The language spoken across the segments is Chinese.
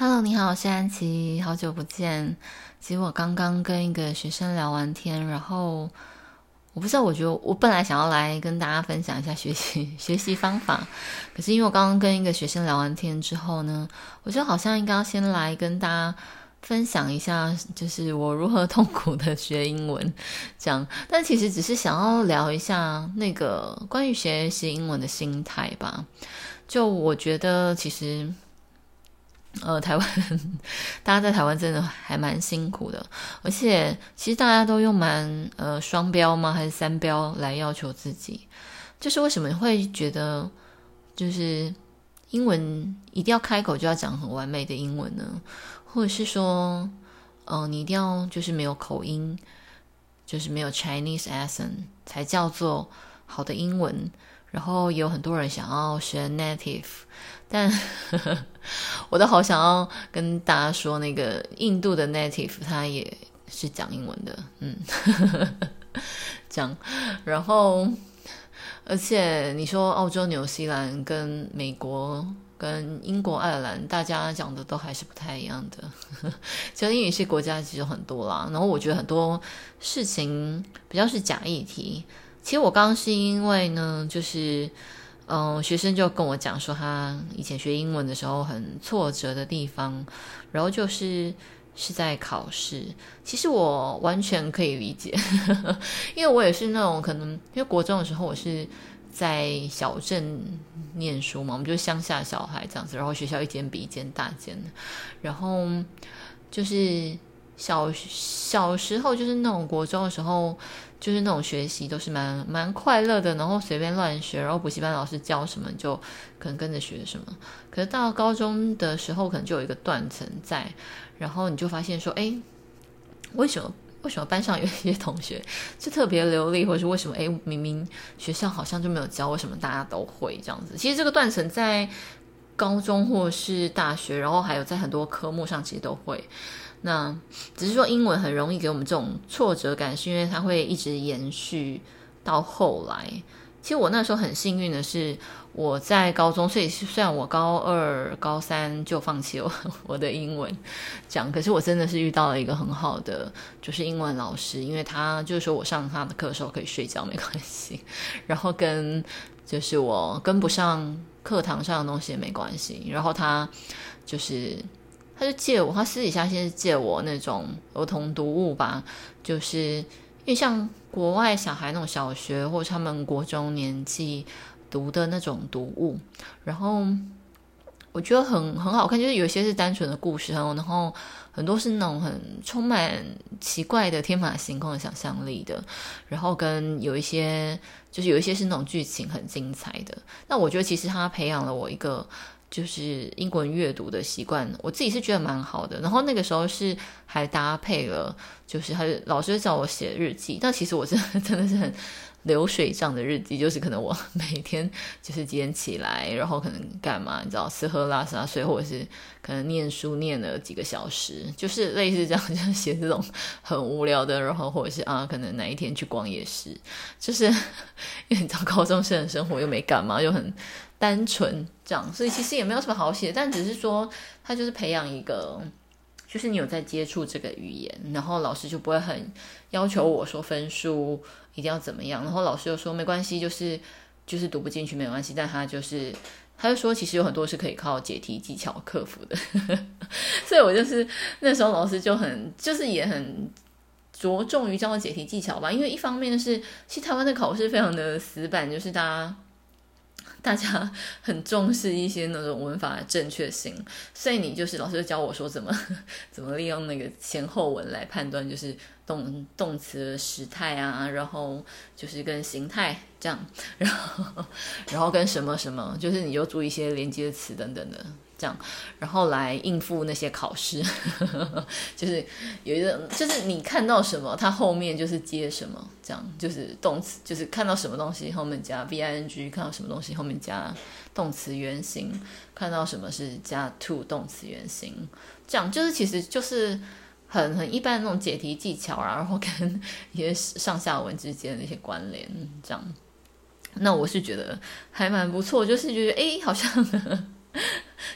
Hello，你好，我是安琪，好久不见。其实我刚刚跟一个学生聊完天，然后我不知道，我觉得我本来想要来跟大家分享一下学习学习方法，可是因为我刚刚跟一个学生聊完天之后呢，我觉得好像应该要先来跟大家分享一下，就是我如何痛苦的学英文这样。但其实只是想要聊一下那个关于学习英文的心态吧。就我觉得其实。呃，台湾，大家在台湾真的还蛮辛苦的，而且其实大家都用蛮呃双标吗？还是三标来要求自己？就是为什么会觉得就是英文一定要开口就要讲很完美的英文呢？或者是说，呃，你一定要就是没有口音，就是没有 Chinese accent 才叫做好的英文？然后也有很多人想要学 native，但 我都好想要跟大家说，那个印度的 native 他也是讲英文的，嗯，呵呵讲。然后，而且你说澳洲、纽西兰跟美国、跟英国、爱尔兰，大家讲的都还是不太一样的。呵呵其实英语系国家其实很多啦，然后我觉得很多事情比较是假议题。其实我刚刚是因为呢，就是，嗯、呃，学生就跟我讲说，他以前学英文的时候很挫折的地方，然后就是是在考试。其实我完全可以理解，因为我也是那种可能，因为国中的时候我是在小镇念书嘛，我们就乡下小孩这样子，然后学校一间比一间大间，然后就是小小时候就是那种国中的时候。就是那种学习都是蛮蛮快乐的，然后随便乱学，然后补习班老师教什么就可能跟着学什么。可是到高中的时候，可能就有一个断层在，然后你就发现说，哎，为什么为什么班上有一些同学就特别流利，或者是为什么哎明明学校好像就没有教，为什么大家都会这样子？其实这个断层在高中或是大学，然后还有在很多科目上其实都会。那只是说英文很容易给我们这种挫折感，是因为它会一直延续到后来。其实我那时候很幸运的是，我在高中，所以虽然我高二、高三就放弃了我的英文讲，可是我真的是遇到了一个很好的，就是英文老师，因为他就是说我上他的课的时候可以睡觉没关系，然后跟就是我跟不上课堂上的东西也没关系，然后他就是。他就借我，他私底下先是借我那种儿童读物吧，就是因为像国外小孩那种小学或者他们国中年纪读的那种读物，然后我觉得很很好看，就是有些是单纯的故事，然后很多是那种很充满奇怪的天马行空的想象力的，然后跟有一些就是有一些是那种剧情很精彩的。那我觉得其实他培养了我一个。就是英文阅读的习惯，我自己是觉得蛮好的。然后那个时候是还搭配了，就是还老师叫我写日记，但其实我真的真的是很流水账的日记，就是可能我每天就是几点起来，然后可能干嘛，你知道，吃喝拉撒睡，或者是可能念书念了几个小时，就是类似这样，就是写这种很无聊的，然后或者是啊，可能哪一天去逛夜市，就是 因为你知道高中生的生活又没干嘛，又很。单纯这样，所以其实也没有什么好写，但只是说他就是培养一个，就是你有在接触这个语言，然后老师就不会很要求我说分数一定要怎么样，然后老师又说没关系，就是就是读不进去没关系，但他就是他就说其实有很多是可以靠解题技巧克服的，所以我就是那时候老师就很就是也很着重于教我解题技巧吧，因为一方面是其实台湾的考试非常的死板，就是大家。大家很重视一些那种文法的正确性，所以你就是老师教我说怎么 怎么利用那个前后文来判断，就是动动词的时态啊，然后就是跟形态这样，然后 然后跟什么什么，就是你就注意一些连接词等等的。这样，然后来应付那些考试，就是有一个，就是你看到什么，它后面就是接什么，这样就是动词，就是看到什么东西后面加 V-I-N-G，看到什么东西后面加动词原形，看到什么是加 to 动词原形，这样就是其实就是很很一般的那种解题技巧啊，然后跟 一些上下文之间的一些关联，这样，那我是觉得还蛮不错，就是觉得哎，好像。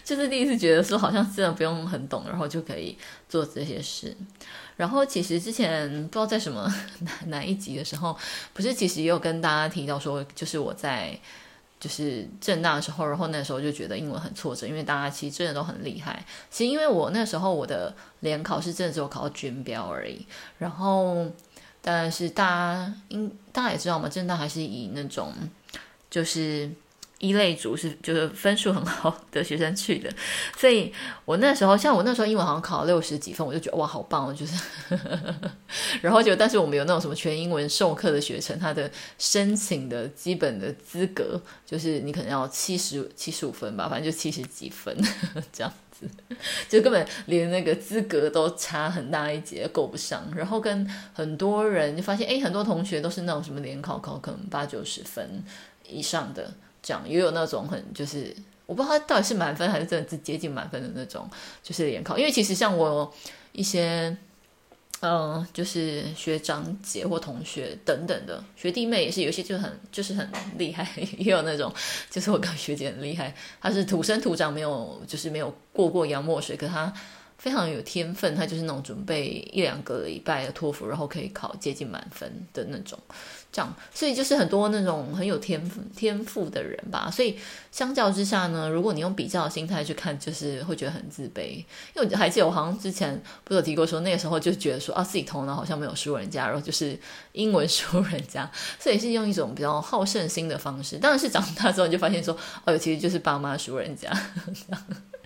就是第一次觉得说好像真的不用很懂，然后就可以做这些事。然后其实之前不知道在什么哪哪一集的时候，不是其实也有跟大家提到说，就是我在就是正大的时候，然后那时候就觉得英文很挫折，因为大家其实真的都很厉害。其实因为我那时候我的联考是真的只有考到军标而已，然后但是大家应大家也知道嘛，正大还是以那种就是。一类组是就是分数很好的学生去的，所以我那时候像我那时候英文好像考了六十几分，我就觉得哇好棒，就是，然后就但是我们有那种什么全英文授课的学程，他的申请的基本的资格就是你可能要七十七十五分吧，反正就七十几分 这样子，就根本连那个资格都差很大一截，够不上。然后跟很多人就发现，哎，很多同学都是那种什么联考考可能八九十分以上的。这样也有那种很就是我不知道他到底是满分还是真的是接近满分的那种，就是联考。因为其实像我一些嗯、就是学长姐或同学等等的学弟妹也是有些就很就是很厉害，也有那种就是我跟学姐很厉害，她是土生土长没有就是没有过过洋墨水，可她非常有天分，他就是那种准备一两个礼拜的托福，然后可以考接近满分的那种。这样，所以就是很多那种很有天赋天赋的人吧。所以相较之下呢，如果你用比较的心态去看，就是会觉得很自卑。因为我还记得我好像之前不是有提过说，那个时候就觉得说啊，自己头脑好像没有输人家，然后就是英文输人家，所以是用一种比较好胜心的方式。当然是长大之后就发现说，哦，其实就是爸妈输人家。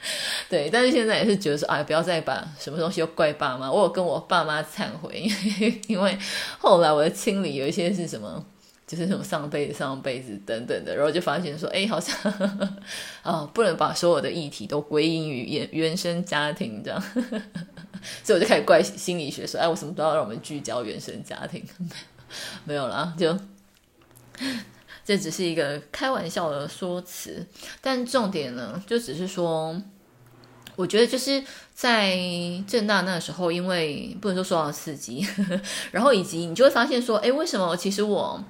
对，但是现在也是觉得说，哎，不要再把什么东西又怪爸妈。我有跟我爸妈忏悔，因 为因为后来我的清理有一些是什么，就是什么上辈子、上辈子等等的，然后就发现说，哎，好像啊、不能把所有的议题都归因于原原生家庭这样，所以我就开始怪心理学说，哎，我什么都要让我们聚焦原生家庭，没有啦，就。这只是一个开玩笑的说辞，但重点呢，就只是说，我觉得就是在正大那个时候，因为不能说受到刺激，然后以及你就会发现说，哎，为什么其实我。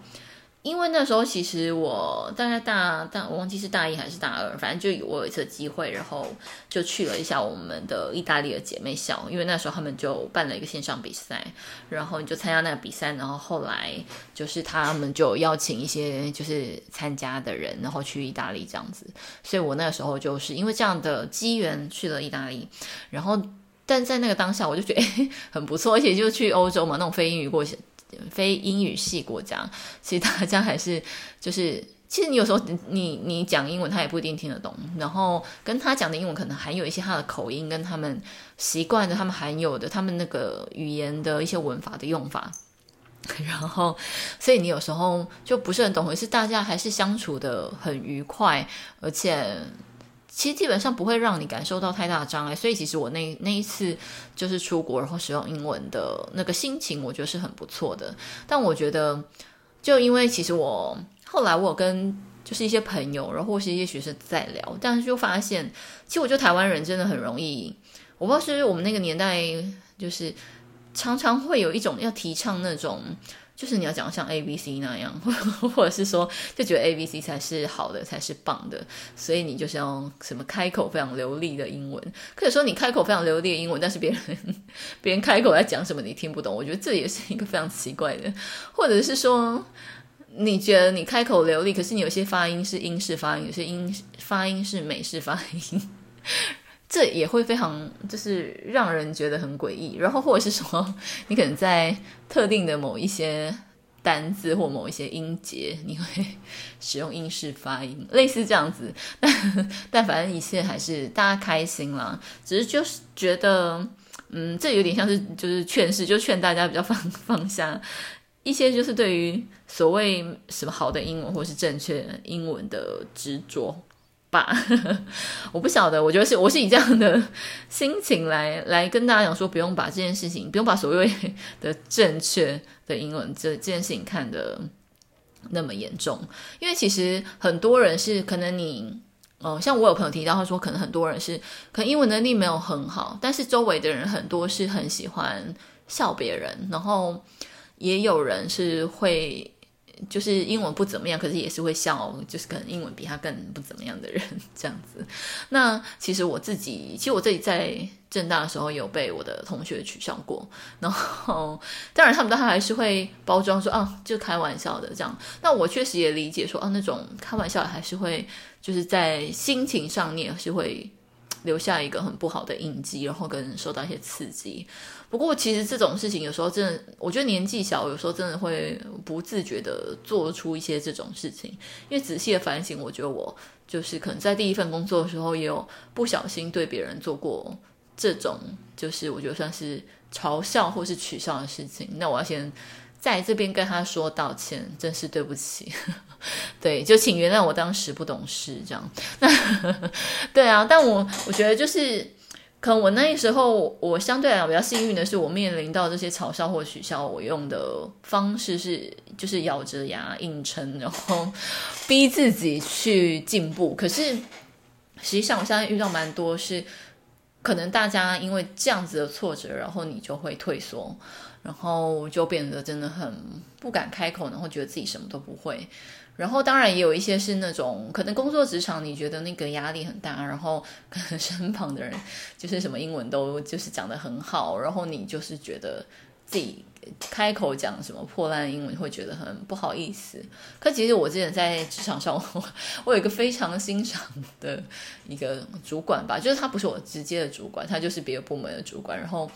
因为那时候其实我大概大大，我忘记是大一还是大二，反正就我有一次机会，然后就去了一下我们的意大利的姐妹校，因为那时候他们就办了一个线上比赛，然后你就参加那个比赛，然后后来就是他们就邀请一些就是参加的人，然后去意大利这样子，所以我那时候就是因为这样的机缘去了意大利，然后但在那个当下我就觉得诶 很不错，而且就去欧洲嘛，那种非英语过。非英语系国家，其实大家还是就是，其实你有时候你你讲英文，他也不一定听得懂。然后跟他讲的英文可能还有一些他的口音，跟他们习惯的、他们含有的、他们那个语言的一些文法的用法。然后，所以你有时候就不是很懂，可是大家还是相处得很愉快，而且。其实基本上不会让你感受到太大的障碍，所以其实我那那一次就是出国然后使用英文的那个心情，我觉得是很不错的。但我觉得，就因为其实我后来我跟就是一些朋友，然后或是一些学生在聊，但是就发现，其实我觉得台湾人真的很容易，我不知道是不是我们那个年代，就是常常会有一种要提倡那种。就是你要讲像 A B C 那样，或者是说就觉得 A B C 才是好的，才是棒的，所以你就是要什么开口非常流利的英文。可以说你开口非常流利的英文，但是别人别人开口在讲什么你听不懂，我觉得这也是一个非常奇怪的。或者是说你觉得你开口流利，可是你有些发音是英式发音，有些音发音是美式发音。这也会非常，就是让人觉得很诡异。然后，或者是说，你可能在特定的某一些单字或某一些音节，你会使用英式发音，类似这样子。但但反正一切还是大家开心啦。只是就是觉得，嗯，这有点像是就是劝世，就劝大家比较放放下一些，就是对于所谓什么好的英文或是正确英文的执着。吧 我不晓得，我觉得是我是以这样的心情来来跟大家讲说，不用把这件事情，不用把所谓的正确的英文这这件事情看得那么严重，因为其实很多人是可能你，哦，像我有朋友提到，他说可能很多人是可能英文能力没有很好，但是周围的人很多是很喜欢笑别人，然后也有人是会。就是英文不怎么样，可是也是会笑，就是可能英文比他更不怎么样的人这样子。那其实我自己，其实我自己在正大的时候有被我的同学取笑过，然后当然他们都还是会包装说啊，就开玩笑的这样。那我确实也理解说啊，那种开玩笑还是会就是在心情上面是会。留下一个很不好的印记，然后跟受到一些刺激。不过，其实这种事情有时候真的，我觉得年纪小，有时候真的会不自觉地做出一些这种事情。因为仔细的反省，我觉得我就是可能在第一份工作的时候，也有不小心对别人做过这种，就是我觉得算是嘲笑或是取笑的事情。那我要先。在这边跟他说道歉，真是对不起。对，就请原谅我当时不懂事，这样。那 对啊，但我我觉得就是，可能我那时候我相对来讲比较幸运的是，我面临到这些嘲笑或取笑，我用的方式是就是咬着牙硬撑，然后逼自己去进步。可是实际上，我现在遇到蛮多是，可能大家因为这样子的挫折，然后你就会退缩。然后就变得真的很不敢开口，然后觉得自己什么都不会。然后当然也有一些是那种可能工作职场，你觉得那个压力很大，然后可能身旁的人就是什么英文都就是讲得很好，然后你就是觉得自己开口讲什么破烂英文会觉得很不好意思。可其实我之前在职场上，我，我有一个非常欣赏的一个主管吧，就是他不是我直接的主管，他就是别的部门的主管，然后。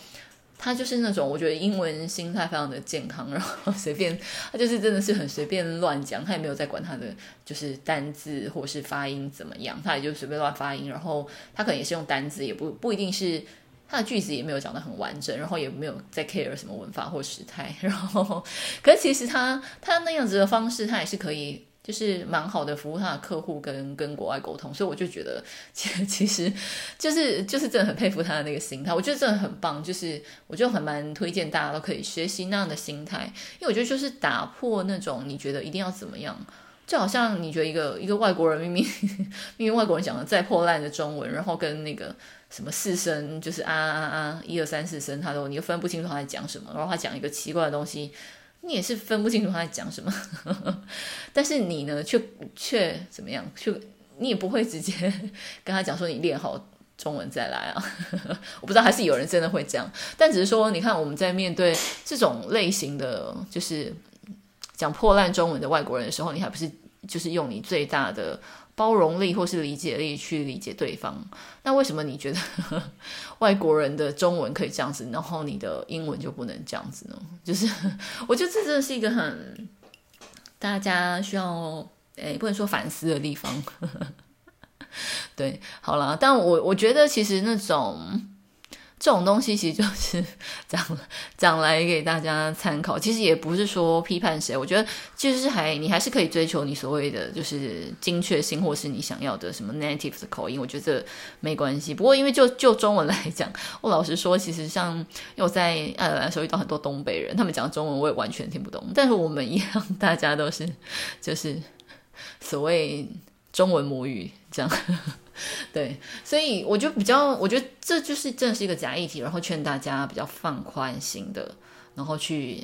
他就是那种我觉得英文心态非常的健康，然后随便他就是真的是很随便乱讲，他也没有在管他的就是单字或是发音怎么样，他也就随便乱发音，然后他可能也是用单字，也不不一定是他的句子也没有讲得很完整，然后也没有在 care 什么文法或时态，然后 可是其实他他那样子的方式，他也是可以。就是蛮好的服务他的客户跟跟国外沟通，所以我就觉得其实 其实就是就是真的很佩服他的那个心态，我觉得真的很棒。就是我就很蛮推荐大家都可以学习那样的心态，因为我觉得就是打破那种你觉得一定要怎么样，就好像你觉得一个一个外国人明明明明外国人讲的再破烂的中文，然后跟那个什么四声就是啊啊啊一二三四声，他都你又分不清楚他在讲什么，然后他讲一个奇怪的东西。你也是分不清楚他在讲什么，但是你呢，却却怎么样？却你也不会直接 跟他讲说你练好中文再来啊！我不知道还是有人真的会这样，但只是说，你看我们在面对这种类型的，就是讲破烂中文的外国人的时候，你还不是就是用你最大的。包容力或是理解力去理解对方，那为什么你觉得外国人的中文可以这样子，然后你的英文就不能这样子呢？就是 我觉得这真的是一个很大家需要诶，不能说反思的地方。呵 呵对，好了，但我我觉得其实那种。这种东西其实就是 讲讲来给大家参考，其实也不是说批判谁。我觉得其实是还你还是可以追求你所谓的就是精确性，或是你想要的什么 native 的口音，我觉得这没关系。不过因为就就中文来讲，我老实说，其实像因为我在爱尔兰的时候遇到很多东北人，他们讲中文我也完全听不懂。但是我们一样，大家都是就是所谓中文母语这样。对，所以我就比较，我觉得这就是真的是一个假议题，然后劝大家比较放宽心的，然后去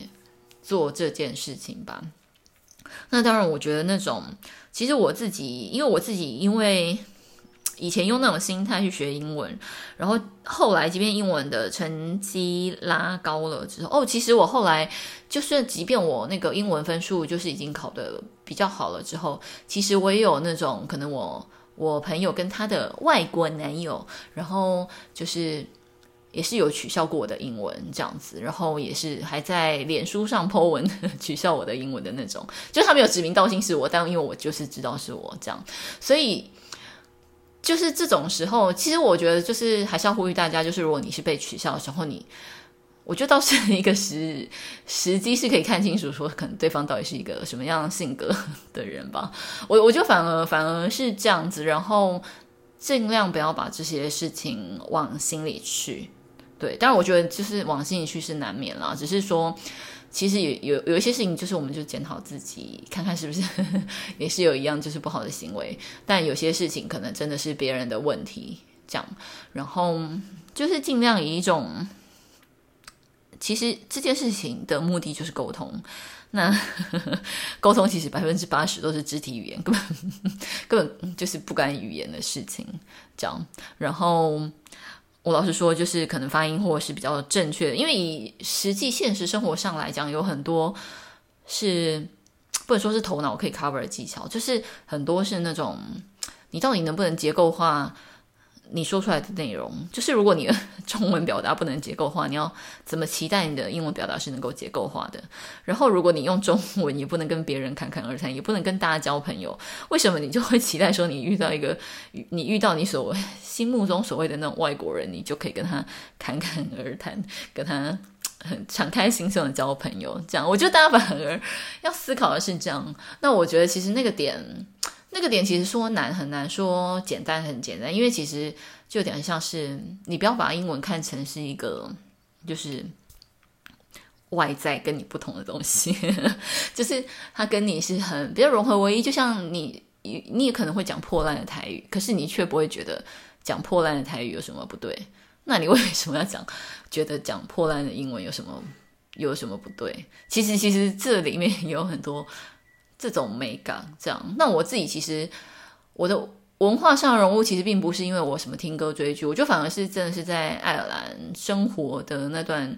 做这件事情吧。那当然，我觉得那种其实我自己，因为我自己因为以前用那种心态去学英文，然后后来即便英文的成绩拉高了之后，哦，其实我后来就是即便我那个英文分数就是已经考得比较好了之后，其实我也有那种可能我。我朋友跟他的外国男友，然后就是也是有取笑过我的英文这样子，然后也是还在脸书上 po 文取笑我的英文的那种，就他没有指名道姓是我，但因为我就是知道是我这样，所以就是这种时候，其实我觉得就是还是要呼吁大家，就是如果你是被取笑的时候，你。我觉得倒是一个时时机是可以看清楚，说可能对方到底是一个什么样性格的人吧。我我就反而反而是这样子，然后尽量不要把这些事情往心里去。对，当然我觉得就是往心里去是难免啦，只是说其实有有有一些事情，就是我们就检讨自己，看看是不是 也是有一样就是不好的行为。但有些事情可能真的是别人的问题，这样，然后就是尽量以一种。其实这件事情的目的就是沟通。那 沟通其实百分之八十都是肢体语言，根本 根本就是不关语言的事情。这样，然后我老实说，就是可能发音或是比较正确的，因为以实际现实生活上来讲，有很多是不能说是头脑可以 cover 的技巧，就是很多是那种你到底能不能结构化。你说出来的内容，就是如果你的中文表达不能结构化，你要怎么期待你的英文表达是能够结构化的？然后，如果你用中文也不能跟别人侃侃而谈，也不能跟大家交朋友，为什么你就会期待说你遇到一个 你遇到你所谓心目中所谓的那种外国人，你就可以跟他侃侃而谈，跟他很敞开心胸的交朋友？这样，我觉得大家反而要思考的是这样。那我觉得其实那个点。那个点其实说难很难，说简单很简单，因为其实就有点像是你不要把英文看成是一个就是外在跟你不同的东西，就是它跟你是很比较融合唯一。就像你你也可能会讲破烂的台语，可是你却不会觉得讲破烂的台语有什么不对。那你为什么要讲觉得讲破烂的英文有什么有什么不对？其实其实这里面有很多。这种美感，这样，那我自己其实我的文化上融入，其实并不是因为我什么听歌追剧，我就反而是真的是在爱尔兰生活的那段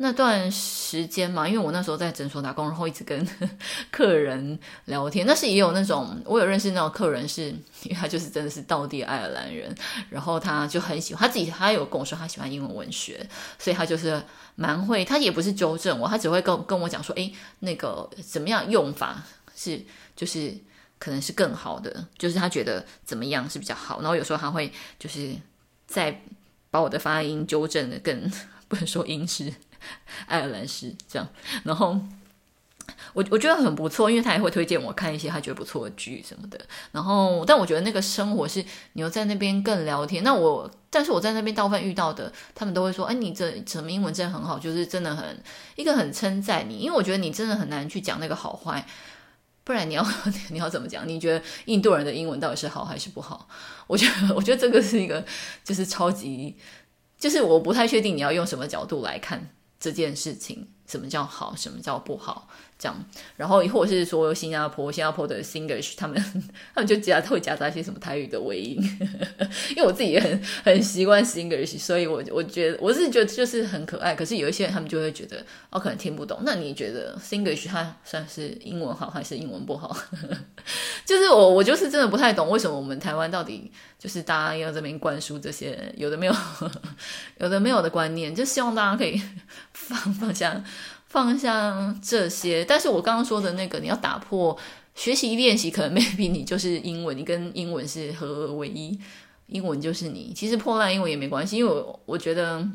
那段时间嘛，因为我那时候在诊所打工，然后一直跟 客人聊天，但是也有那种我有认识那种客人是，因为他就是真的是道地爱尔兰人，然后他就很喜欢他自己，他有跟我说他喜欢英文文学，所以他就是。蛮会，他也不是纠正我，他只会跟跟我讲说，诶，那个怎么样用法是，就是可能是更好的，就是他觉得怎么样是比较好。然后有时候他会就是再把我的发音纠正的更 不能说英式、爱尔兰式这样，然后。我我觉得很不错，因为他也会推荐我看一些他觉得不错的剧什么的。然后，但我觉得那个生活是你又在那边更聊天。那我，但是我在那边大部分遇到的，他们都会说：“哎，你这什么英文真的很好，就是真的很一个很称赞你。”因为我觉得你真的很难去讲那个好坏，不然你要 你要怎么讲？你觉得印度人的英文到底是好还是不好？我觉得我觉得这个是一个就是超级，就是我不太确定你要用什么角度来看这件事情。什么叫好？什么叫不好？这样，然后或者是说新加坡，新加坡的 Singlish，他们他们就夹会夹杂一些什么台语的尾音，因为我自己也很很习惯 Singlish，所以我我觉得我是觉得就是很可爱。可是有一些人他们就会觉得哦，可能听不懂。那你觉得 Singlish 它算是英文好还是英文不好？就是我我就是真的不太懂为什么我们台湾到底就是大家要这边灌输这些有的没有 有的没有的观念，就希望大家可以放放下。放下这些，但是我刚刚说的那个，你要打破学习练习，可能 maybe 你就是英文，你跟英文是合而为一，英文就是你。其实破烂英文也没关系，因为我我觉得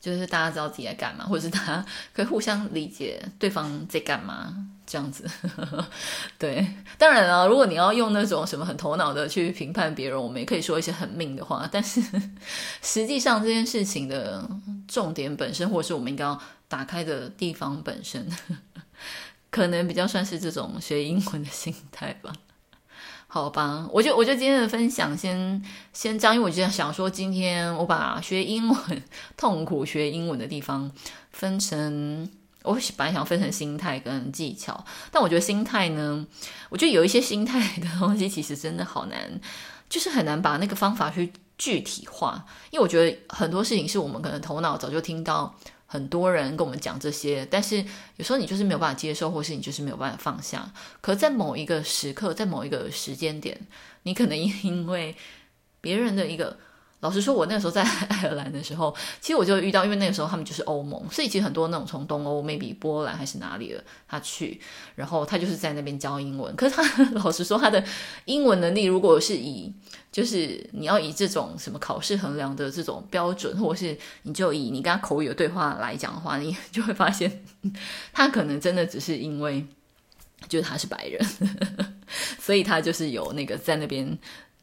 就是大家知道自己在干嘛，或者是大家可以互相理解对方在干嘛。这样子，对，当然了，如果你要用那种什么很头脑的去评判别人，我们也可以说一些很命的话。但是 实际上这件事情的重点本身，或是我们应该要打开的地方本身，可能比较算是这种学英文的心态吧。好吧，我就我就今天的分享先先这样，因为我就想说，今天我把学英文痛苦学英文的地方分成。我本来想分成心态跟技巧，但我觉得心态呢，我觉得有一些心态的东西其实真的好难，就是很难把那个方法去具体化。因为我觉得很多事情是我们可能头脑早就听到很多人跟我们讲这些，但是有时候你就是没有办法接受，或是你就是没有办法放下。可在某一个时刻，在某一个时间点，你可能因为别人的一个。老实说，我那个时候在 爱尔兰的时候，其实我就遇到，因为那个时候他们就是欧盟，所以其实很多那种从东欧，maybe 波兰还是哪里的，他去，然后他就是在那边教英文。可是他 老实说，他的英文能力，如果是以就是你要以这种什么考试衡量的这种标准，或者是你就以你跟他口语的对话来讲的话，你 就会发现，他可能真的只是因为就是他是白人，所以他就是有那个在那边。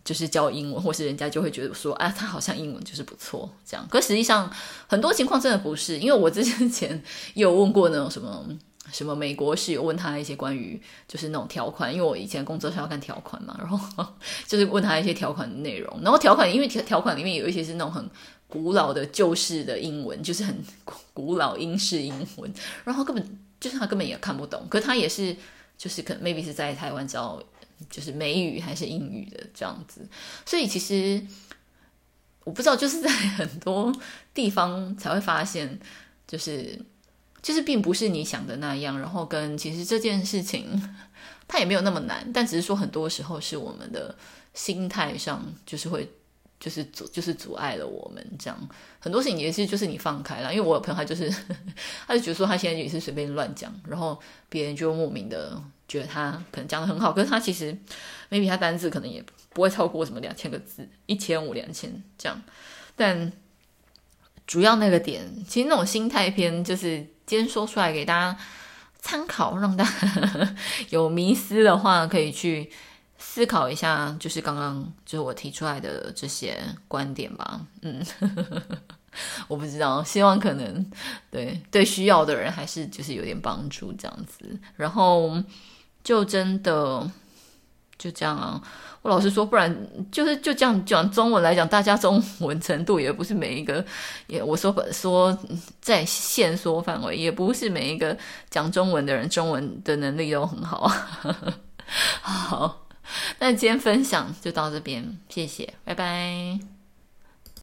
就是教英文，或是人家就会觉得说，啊，他好像英文就是不错，这样。可实际上，很多情况真的不是，因为我之前有问过那种什么什么美国室友，问他一些关于就是那种条款，因为我以前工作是要看条款嘛，然后 就是问他一些条款的内容，然后条款因为条条款里面有一些是那种很古老的旧式的英文，就是很古老英式英文，然后根本就是他根本也看不懂，可他也是就是可能 maybe 是在台湾教就是美语还是英语的这样子，所以其实我不知道，就是在很多地方才会发现，就是就是并不是你想的那样，然后跟其实这件事情 它也没有那么难，但只是说很多时候是我们的心态上就是会。就是阻，就是阻碍了我们这样很多事情，也是就是你放开了。因为我有朋友，他就是 他就觉得说他现在也是随便乱讲，然后别人就莫名的觉得他可能讲得很好，可是他其实 maybe 他单字可能也不会超过什么两千个字，一千五两千这样。但主要那个点，其实那种心态篇，就是今天说出来给大家参考，让大家有迷思的话可以去。思考一下，就是刚刚就是我提出来的这些观点吧。嗯，我不知道，希望可能对对需要的人还是就是有点帮助这样子。然后就真的就这样啊。我老实说，不然就是就这样讲中文来讲，大家中文程度也不是每一个也我说说在限缩范围，也不是每一个讲中文的人中文的能力都很好。好。那今天分享就到这边，谢谢，拜拜。